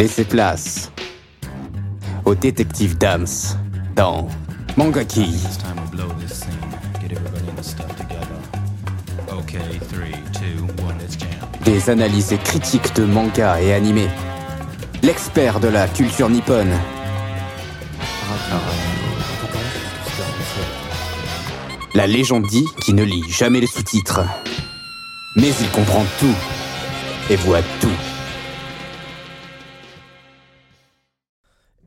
Laissez place au détective Dams dans Mangaki. Let's jam. Des analyses critiques de manga et animés. L'expert de la culture nippone. La légende dit qu'il ne lit jamais les sous-titres. Mais il comprend tout et voit tout.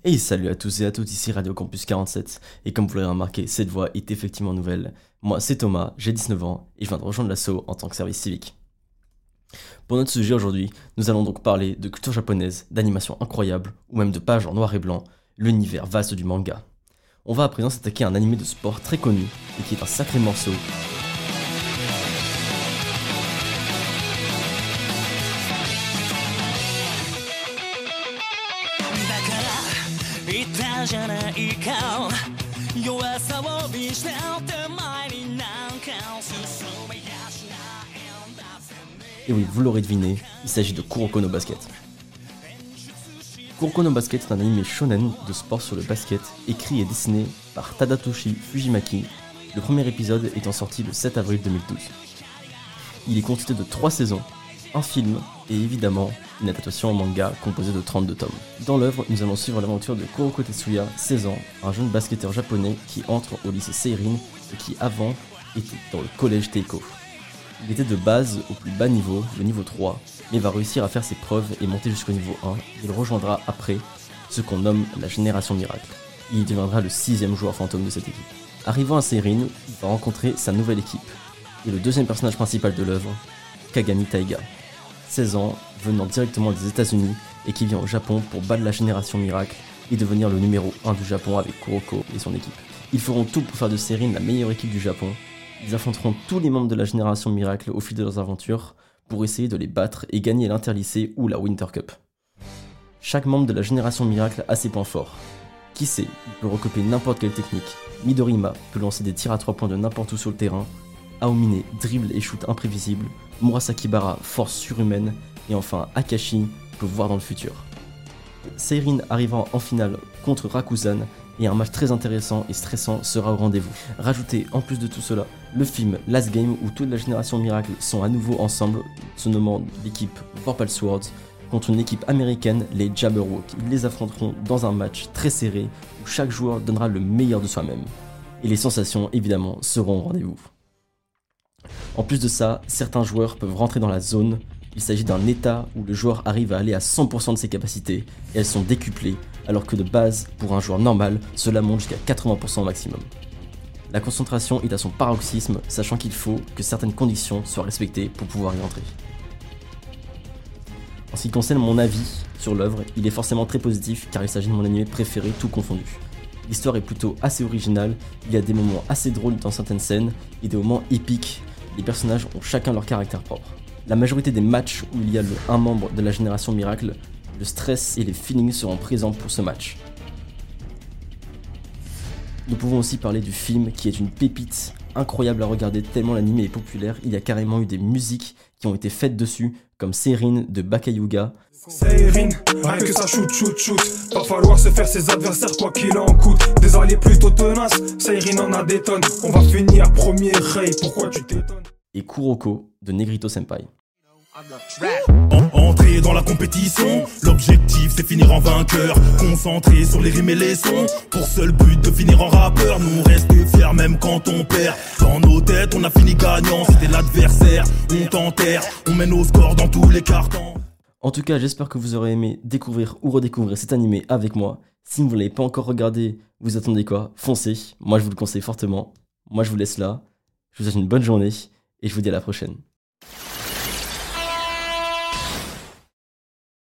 Et salut à tous et à toutes, ici Radio Campus 47. Et comme vous l'avez remarqué, cette voix est effectivement nouvelle. Moi, c'est Thomas, j'ai 19 ans et je viens de rejoindre l'assaut en tant que service civique. Pour notre sujet aujourd'hui, nous allons donc parler de culture japonaise, d'animation incroyable ou même de pages en noir et blanc, l'univers vaste du manga. On va à présent s'attaquer à un animé de sport très connu et qui est un sacré morceau. Et oui, vous l'aurez deviné, il s'agit de Kuroko no Basket. Kuroko no Basket est un anime shonen de sport sur le basket, écrit et dessiné par Tadatoshi Fujimaki, le premier épisode étant sorti le 7 avril 2012. Il est constitué de 3 saisons, un film et évidemment une adaptation en manga composée de 32 tomes. Dans l'œuvre, nous allons suivre l'aventure de Kuroko Tetsuya, 16 ans, un jeune basketteur japonais qui entre au lycée Seirin et qui avant était dans le collège Teiko. Il était de base au plus bas niveau, le niveau 3, mais va réussir à faire ses preuves et monter jusqu'au niveau 1. Il rejoindra après ce qu'on nomme la génération miracle. Il deviendra le sixième joueur fantôme de cette équipe. Arrivant à Seirin, il va rencontrer sa nouvelle équipe et le deuxième personnage principal de l'œuvre, Kagami Taiga. 16 ans, venant directement des États-Unis et qui vient au Japon pour battre la génération miracle et devenir le numéro 1 du Japon avec Kuroko et son équipe. Ils feront tout pour faire de Seirin la meilleure équipe du Japon. Ils affronteront tous les membres de la génération miracle au fil de leurs aventures pour essayer de les battre et gagner l'interlycée ou la Winter Cup. Chaque membre de la génération miracle a ses points forts. Qui sait, il peut recopier n'importe quelle technique. Midorima peut lancer des tirs à 3 points de n'importe où sur le terrain. Aomine dribble et shoot imprévisible. Murasakibara force surhumaine. Et enfin Akashi peut voir dans le futur. Seirin arrivant en finale contre Rakuzan et un match très intéressant et stressant sera au rendez-vous. Rajoutez en plus de tout cela le film Last Game où toute la génération miracle sont à nouveau ensemble, se nommant l'équipe Vorpal Swords contre une équipe américaine, les Jabberwock. Ils les affronteront dans un match très serré où chaque joueur donnera le meilleur de soi-même. Et les sensations évidemment seront au rendez-vous. En plus de ça, certains joueurs peuvent rentrer dans la zone. Il s'agit d'un état où le joueur arrive à aller à 100% de ses capacités et elles sont décuplées, alors que de base, pour un joueur normal, cela monte jusqu'à 80% au maximum. La concentration est à son paroxysme, sachant qu'il faut que certaines conditions soient respectées pour pouvoir y entrer. En ce qui concerne mon avis sur l'œuvre, il est forcément très positif car il s'agit de mon anime préféré tout confondu. L'histoire est plutôt assez originale, il y a des moments assez drôles dans certaines scènes et des moments épiques. Les personnages ont chacun leur caractère propre. La majorité des matchs où il y a le, un membre de la génération miracle, le stress et les feelings seront présents pour ce match. Nous pouvons aussi parler du film qui est une pépite incroyable à regarder tellement l'anime est populaire, il y a carrément eu des musiques qui ont été faites dessus, comme Seirin de Bakayuga. Seirin, rien que ça shoot, shoot, shoot. Va falloir se faire ses adversaires quoi qu'il en coûte. Des alliés plutôt tenaces, Seirin en a des tonnes. On va finir premier Ray, pourquoi tu t'étonnes? Et Kuroko de Negrito Senpai. Entrer dans la compétition, l'objectif c'est finir en vainqueur. Concentré sur les rimes et les sons, pour seul but de finir en rappeur. Nous rester fiers même quand on perd. Dans nos têtes, on a fini gagnant, c'était l'adversaire. On t'enterre, on mène au score dans tous les cartons. En tout cas, j'espère que vous aurez aimé découvrir ou redécouvrir cet animé avec moi. Si vous ne l'avez pas encore regardé, vous attendez quoi? Foncez, moi je vous le conseille fortement. Moi je vous laisse là. Je vous souhaite une bonne journée et je vous dis à la prochaine.